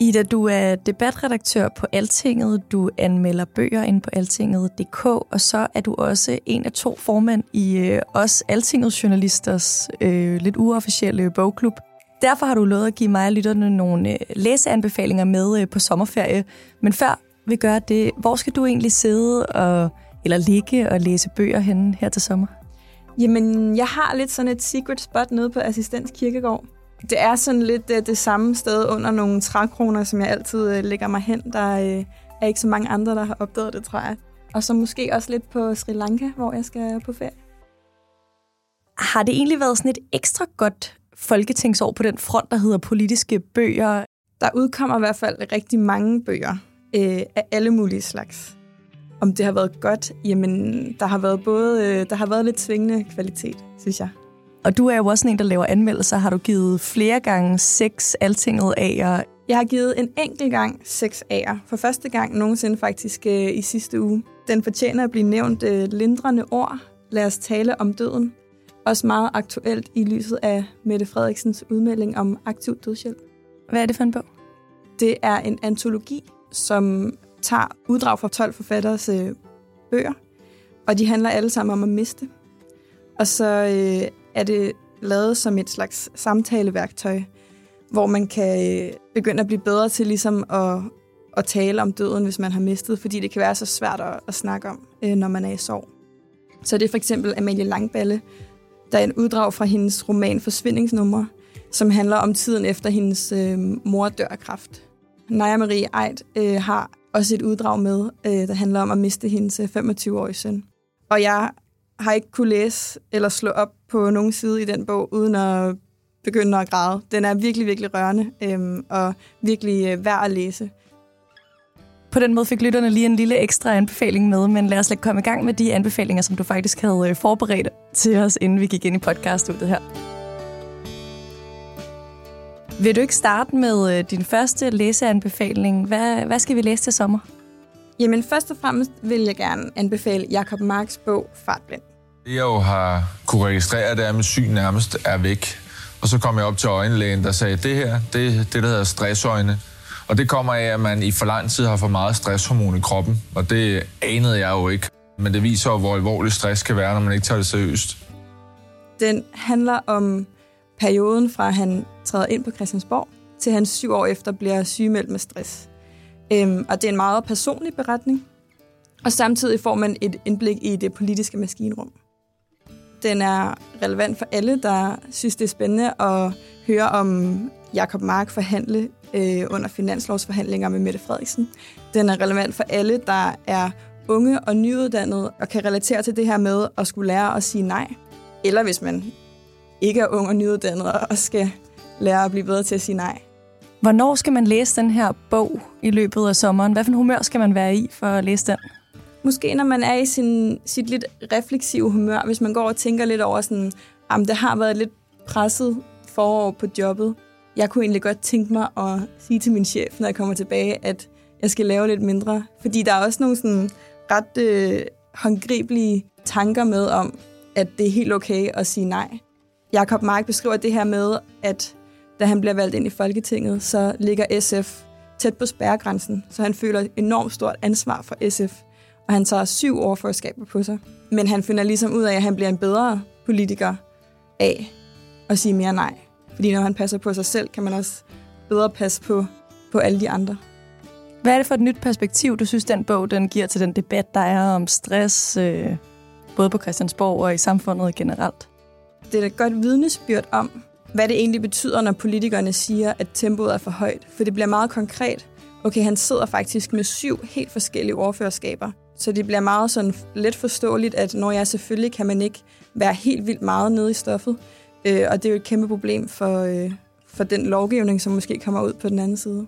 Ida, du er debatredaktør på Altinget, du anmelder bøger ind på altinget.dk, og så er du også en af to formand i øh, os Altingets journalisters øh, lidt uofficielle bogklub. Derfor har du lovet at give mig og lytterne nogle øh, læseanbefalinger med øh, på sommerferie. Men før vi gør det, hvor skal du egentlig sidde og, eller ligge og læse bøger henne her til sommer? Jamen, jeg har lidt sådan et secret spot nede på Assistens Kirkegård. Det er sådan lidt det, det samme sted under nogle trækroner, som jeg altid øh, lægger mig hen. Der øh, er ikke så mange andre, der har opdaget det, tror jeg. Og så måske også lidt på Sri Lanka, hvor jeg skal på ferie. Har det egentlig været sådan et ekstra godt folketingsår på den front, der hedder politiske bøger? Der udkommer i hvert fald rigtig mange bøger øh, af alle mulige slags. Om det har været godt, jamen der har været både øh, der har været lidt svingende kvalitet, synes jeg. Og du er jo også en, der laver anmeldelser. Har du givet flere gange seks altinget af? Jeg har givet en enkelt gang seks A'er. For første gang nogensinde faktisk øh, i sidste uge. Den fortjener at blive nævnt øh, lindrende ord. Lad os tale om døden. Også meget aktuelt i lyset af Mette Frederiksens udmelding om aktiv dødshjælp. Hvad er det for en bog? Det er en antologi, som tager uddrag fra 12 forfatteres øh, bøger. Og de handler alle sammen om at miste. Og så øh, er det lavet som et slags samtaleværktøj, hvor man kan øh, begynde at blive bedre til ligesom at, at tale om døden, hvis man har mistet, fordi det kan være så svært at, at snakke om, øh, når man er i sorg. Så det er for eksempel Amalie Langballe, der er en uddrag fra hendes roman Forsvindingsnumre, som handler om tiden efter hendes øh, mor dør af kræft. Naja Marie Eid øh, har også et uddrag med, øh, der handler om at miste hendes øh, 25-årige søn. Og jeg har ikke kunne læse eller slå op på nogen side i den bog, uden at begynde at græde. Den er virkelig, virkelig rørende øhm, og virkelig øh, værd at læse. På den måde fik lytterne lige en lille ekstra anbefaling med, men lad os lade komme i gang med de anbefalinger, som du faktisk havde øh, forberedt til os, inden vi gik ind i podcaststudiet her. Vil du ikke starte med øh, din første læseanbefaling? Hvad, hvad skal vi læse til sommer? Jamen først og fremmest vil jeg gerne anbefale Jakob Marks bog Fartblind. Det jeg jo har kunne registrere, det er, at min syn nærmest er væk. Og så kom jeg op til øjenlægen, der sagde, det her, det det, der hedder stressøjne. Og det kommer af, at man i for lang tid har for meget stresshormon i kroppen. Og det anede jeg jo ikke. Men det viser jo, hvor alvorlig stress kan være, når man ikke tager det seriøst. Den handler om perioden fra, at han træder ind på Christiansborg, til han syv år efter bliver sygemeldt med stress. Øhm, og det er en meget personlig beretning. Og samtidig får man et indblik i det politiske maskinrum. Den er relevant for alle, der synes, det er spændende at høre om Jakob Mark forhandle øh, under finanslovsforhandlinger med Mette Frederiksen. Den er relevant for alle, der er unge og nyuddannede og kan relatere til det her med at skulle lære at sige nej. Eller hvis man ikke er ung og nyuddannet og skal lære at blive bedre til at sige nej. Hvornår skal man læse den her bog i løbet af sommeren? Hvad for en humør skal man være i for at læse den? Måske når man er i sin, sit lidt refleksive humør, hvis man går og tænker lidt over sådan, om det har været lidt presset forår på jobbet. Jeg kunne egentlig godt tænke mig at sige til min chef, når jeg kommer tilbage, at jeg skal lave lidt mindre. Fordi der er også nogle sådan ret øh, håndgribelige tanker med om, at det er helt okay at sige nej. Jakob Mark beskriver det her med, at da han bliver valgt ind i Folketinget, så ligger SF tæt på spærregrænsen, så han føler enormt stort ansvar for SF og han tager syv ordførerskaber på sig. Men han finder ligesom ud af, at han bliver en bedre politiker af at sige mere nej. Fordi når han passer på sig selv, kan man også bedre passe på, på alle de andre. Hvad er det for et nyt perspektiv, du synes, den bog den giver til den debat, der er om stress, øh, både på Christiansborg og i samfundet generelt? Det er et godt vidnesbyrd om, hvad det egentlig betyder, når politikerne siger, at tempoet er for højt. For det bliver meget konkret. Okay, han sidder faktisk med syv helt forskellige ordførerskaber. Så det bliver meget sådan let forståeligt, at når jeg selvfølgelig kan man ikke være helt vildt meget nede i stoffet, Øh, og det er jo et kæmpe problem for, øh, for den lovgivning, som måske kommer ud på den anden side.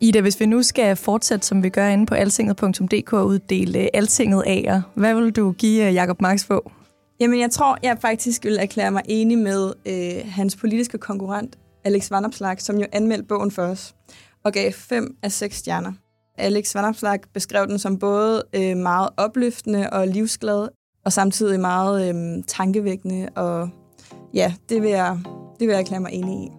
Ida, hvis vi nu skal fortsætte, som vi gør inde på altinget.dk og uddele altinget A'er, hvad vil du give øh, Jacob Marx få? Jamen, jeg tror, jeg faktisk vil erklære mig enig med øh, hans politiske konkurrent, Alex Vanopslag, som jo anmeldte bogen for os og gav fem af seks stjerner. Alex Vanopslag beskrev den som både øh, meget opløftende og livsglad, og samtidig meget øh, tankevækkende, og ja, det vil, jeg, det vil jeg erklære mig enig i.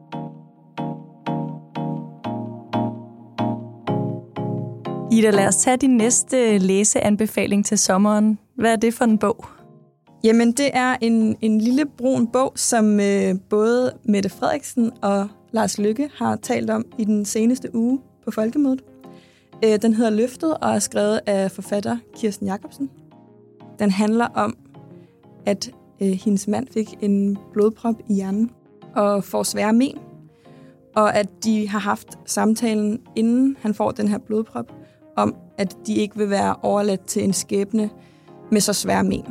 Ida, lad os tage din næste læseanbefaling til sommeren. Hvad er det for en bog? Jamen, det er en, en lille brun bog, som øh, både Mette Frederiksen og Lars Lykke har talt om i den seneste uge på Folkemødet. Øh, den hedder Løftet og er skrevet af forfatter Kirsten Jacobsen. Den handler om, at øh, hendes mand fik en blodprop i hjernen og får svære men, og at de har haft samtalen, inden han får den her blodprop, om, at de ikke vil være overladt til en skæbne med så svære men.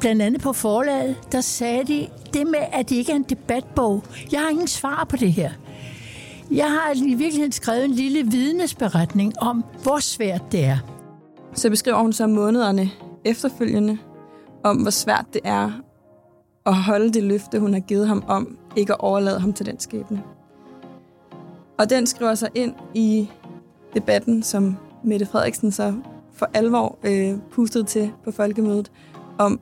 Blandt andet på forlaget, der sagde de det med, at det ikke er en debatbog. Jeg har ingen svar på det her. Jeg har i virkeligheden skrevet en lille vidnesberetning om, hvor svært det er. Så beskriver hun så månederne efterfølgende, om hvor svært det er at holde det løfte, hun har givet ham om, ikke at overlade ham til den skæbne. Og den skriver sig ind i debatten, som Mette Frederiksen så for alvor øh, pustede til på folkemødet, om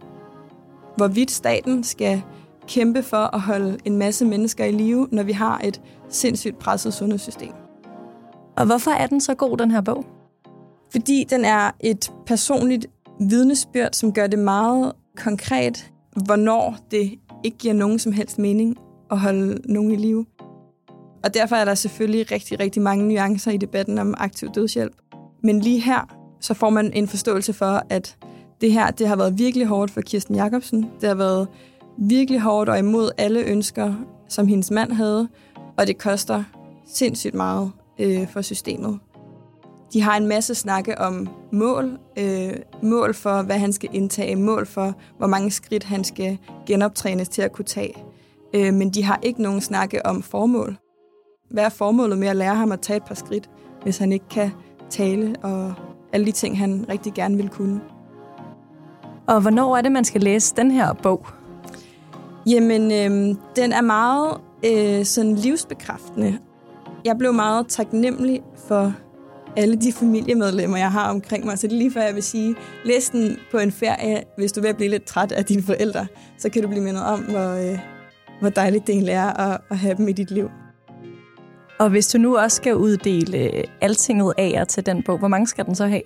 hvorvidt staten skal kæmpe for at holde en masse mennesker i live, når vi har et sindssygt presset sundhedssystem. Og hvorfor er den så god, den her bog? Fordi den er et personligt vidnesbyrd, som gør det meget konkret, hvornår det ikke giver nogen som helst mening at holde nogen i live. Og derfor er der selvfølgelig rigtig, rigtig mange nuancer i debatten om aktiv dødshjælp. Men lige her, så får man en forståelse for, at det her det har været virkelig hårdt for Kirsten Jacobsen. Det har været virkelig hårdt og imod alle ønsker, som hendes mand havde, og det koster sindssygt meget øh, for systemet. De har en masse snakke om mål, øh, mål for, hvad han skal indtage, mål for, hvor mange skridt han skal genoptrænes til at kunne tage. Øh, men de har ikke nogen snakke om formål. Hvad er formålet med at lære ham at tage et par skridt, hvis han ikke kan tale og alle de ting, han rigtig gerne vil kunne? Og hvornår er det, man skal læse den her bog? Jamen, øh, den er meget øh, sådan livsbekræftende. Jeg blev meget taknemmelig for alle de familiemedlemmer, jeg har omkring mig. Så det er lige før, jeg vil sige, læs den på en ferie, hvis du vil blive lidt træt af dine forældre. Så kan du blive mindet om, hvor, øh, hvor dejligt det egentlig er at, at have dem i dit liv. Og hvis du nu også skal uddele altinget af til den bog, hvor mange skal den så have?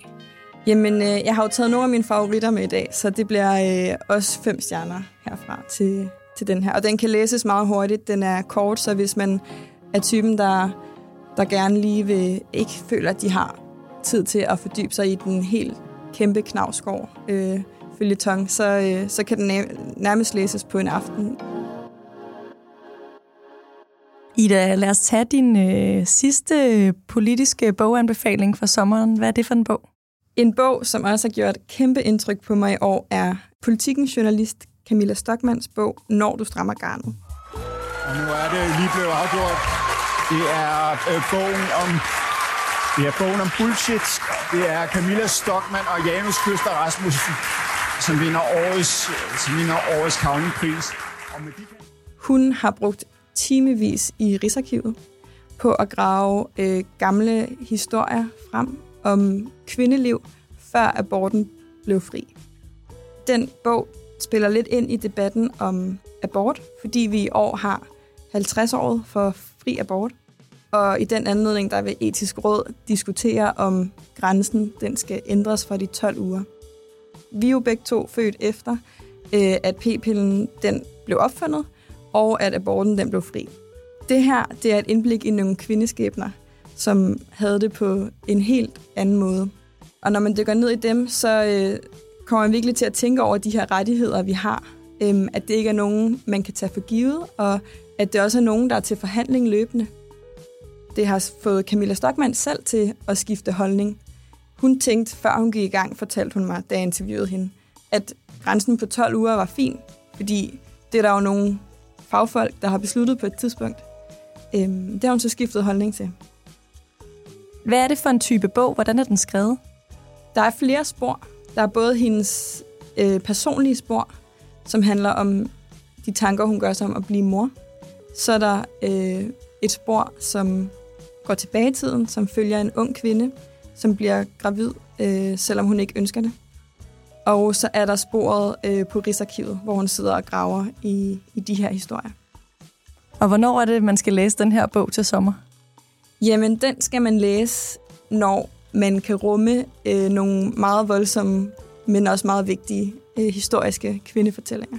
Jamen, øh, jeg har jo taget nogle af mine favoritter med i dag, så det bliver øh, også fem stjerner herfra til, til den her. Og den kan læses meget hurtigt. Den er kort, så hvis man er typen, der, der gerne lige vil, ikke føler, at de har tid til at fordybe sig i den helt kæmpe knavskår øh, følgetong, så, øh, så kan den nærmest læses på en aften. Ida, lad os tage din øh, sidste politiske boganbefaling for sommeren. Hvad er det for en bog? En bog, som også har gjort kæmpe indtryk på mig i år, er politikens journalist Camilla Stockmans bog Når du strammer garnet. Og nu er det lige blevet afgjort. Det er øh, bogen om det er bogen om bullshit. Det er Camilla Stockmann og Janus Køster Rasmussen, som vinder årets, som vinder årets Kavlingpris. De... Hun har brugt timevis i Rigsarkivet på at grave øh, gamle historier frem om kvindeliv, før aborten blev fri. Den bog spiller lidt ind i debatten om abort, fordi vi i år har 50 år for fri abort. Og i den anledning, der vil etisk råd diskutere, om grænsen den skal ændres fra de 12 uger. Vi er jo begge to født efter, øh, at p-pillen den blev opfundet, og at aborten den blev fri. Det her det er et indblik i nogle kvindeskæbner, som havde det på en helt anden måde. Og når man dykker ned i dem, så øh, kommer man virkelig til at tænke over de her rettigheder, vi har. Øhm, at det ikke er nogen, man kan tage for givet, og at det også er nogen, der er til forhandling løbende. Det har fået Camilla Stockmann selv til at skifte holdning. Hun tænkte, før hun gik i gang, fortalte hun mig, da jeg interviewede hende, at grænsen på 12 uger var fin, fordi det er der jo nogle fagfolk, der har besluttet på et tidspunkt. Øhm, det har hun så skiftet holdning til. Hvad er det for en type bog? Hvordan er den skrevet? Der er flere spor. Der er både hendes øh, personlige spor, som handler om de tanker, hun gør sig om at blive mor. Så er der øh, et spor, som går tilbage i tiden, som følger en ung kvinde, som bliver gravid, øh, selvom hun ikke ønsker det. Og så er der sporet øh, på Rigsarkivet, hvor hun sidder og graver i, i de her historier. Og hvornår er det, man skal læse den her bog til sommer? Jamen, den skal man læse, når man kan rumme øh, nogle meget voldsomme, men også meget vigtige øh, historiske kvindefortællinger.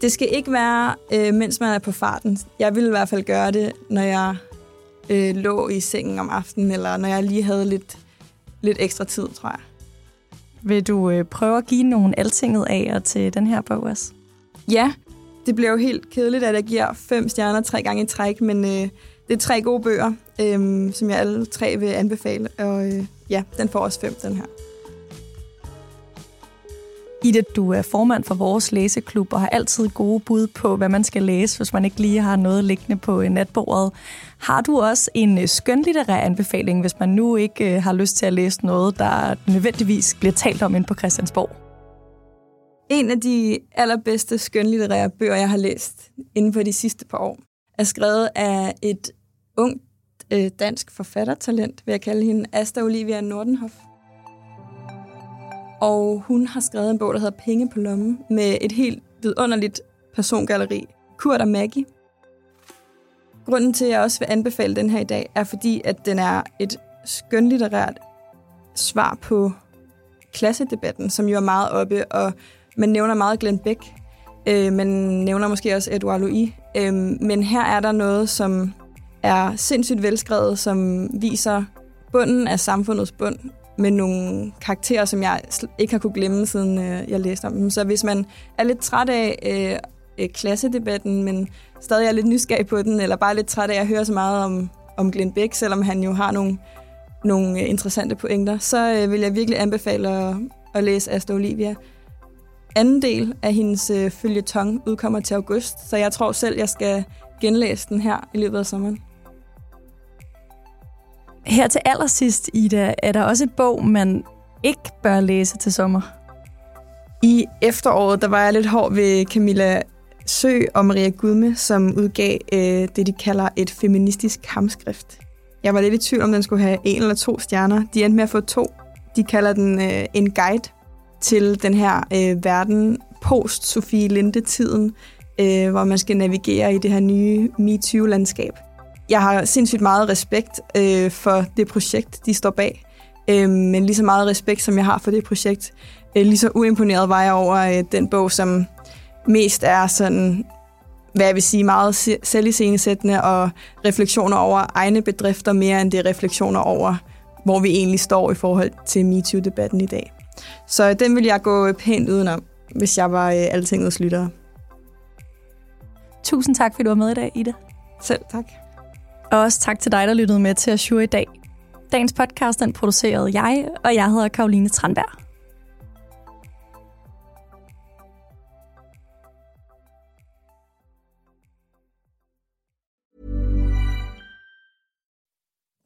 Det skal ikke være, øh, mens man er på farten. Jeg vil i hvert fald gøre det, når jeg øh, lå i sengen om aftenen, eller når jeg lige havde lidt, lidt ekstra tid, tror jeg. Vil du øh, prøve at give nogle altinget af til den her bog også? Ja, det bliver jo helt kedeligt, at jeg giver fem stjerner tre gange i træk, men øh, det er tre gode bøger, øh, som jeg alle tre vil anbefale, og øh, ja, den får også fem, den her. Ida, du er formand for vores læseklub og har altid gode bud på, hvad man skal læse, hvis man ikke lige har noget liggende på natbordet. Har du også en øh, skønlitterær anbefaling, hvis man nu ikke øh, har lyst til at læse noget, der nødvendigvis bliver talt om ind på Christiansborg? En af de allerbedste skønlitterære bøger, jeg har læst inden for de sidste par år, er skrevet af et ung øh, dansk forfattertalent, vil jeg kalde hende, Asta Olivia Nordenhoff. Og hun har skrevet en bog, der hedder Penge på lommen, med et helt vidunderligt persongalleri. Kurt og Maggie. Grunden til, at jeg også vil anbefale den her i dag, er fordi, at den er et skønlitterært svar på klassedebatten, som jo er meget oppe, og man nævner meget Glenn Beck, øh, man nævner måske også Edouard Louis, øh, men her er der noget, som er sindssygt velskrevet, som viser bunden af samfundets bund, med nogle karakterer, som jeg ikke har kunne glemme, siden øh, jeg læste om dem. Så hvis man er lidt træt af øh, øh, klassedebatten, men stadig er lidt nysgerrig på den, eller bare lidt træt af at høre så meget om, om Glenn Beck, selvom han jo har nogle, nogle øh, interessante pointer, så øh, vil jeg virkelig anbefale at, at læse Asta Olivia. Anden del af hendes øh, følgetong udkommer til august, så jeg tror selv, jeg skal genlæse den her i løbet af sommeren. Her til allersidst, Ida, er der også et bog, man ikke bør læse til sommer. I efteråret, der var jeg lidt hård ved Camilla Sø og Maria Gudme, som udgav øh, det, de kalder et feministisk kampskrift. Jeg var lidt i tvivl, om den skulle have en eller to stjerner. De endte med at få to. De kalder den øh, en guide til den her øh, verden post-Sofie Linde-tiden, øh, hvor man skal navigere i det her nye MeToo-landskab jeg har sindssygt meget respekt øh, for det projekt, de står bag. Øh, men lige så meget respekt, som jeg har for det projekt, øh, lige så uimponeret var jeg over øh, den bog, som mest er sådan, hvad jeg vil sige, meget selviscenesættende og refleksioner over egne bedrifter, mere end det refleksioner over, hvor vi egentlig står i forhold til MeToo-debatten i dag. Så den vil jeg gå pænt udenom, hvis jeg var øh, altingets lyttere. Tusind tak, fordi du var med i dag, Ida. Selv tak. Og også tak til dig, der lyttede med til Azure i dag. Dagens podcast den producerede jeg, og jeg hedder Karoline Tranberg.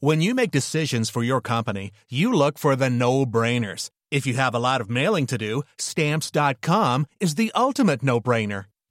When you make decisions for your company, you look for the no-brainers. If you have a lot of mailing to do, stamps.com is the ultimate no-brainer.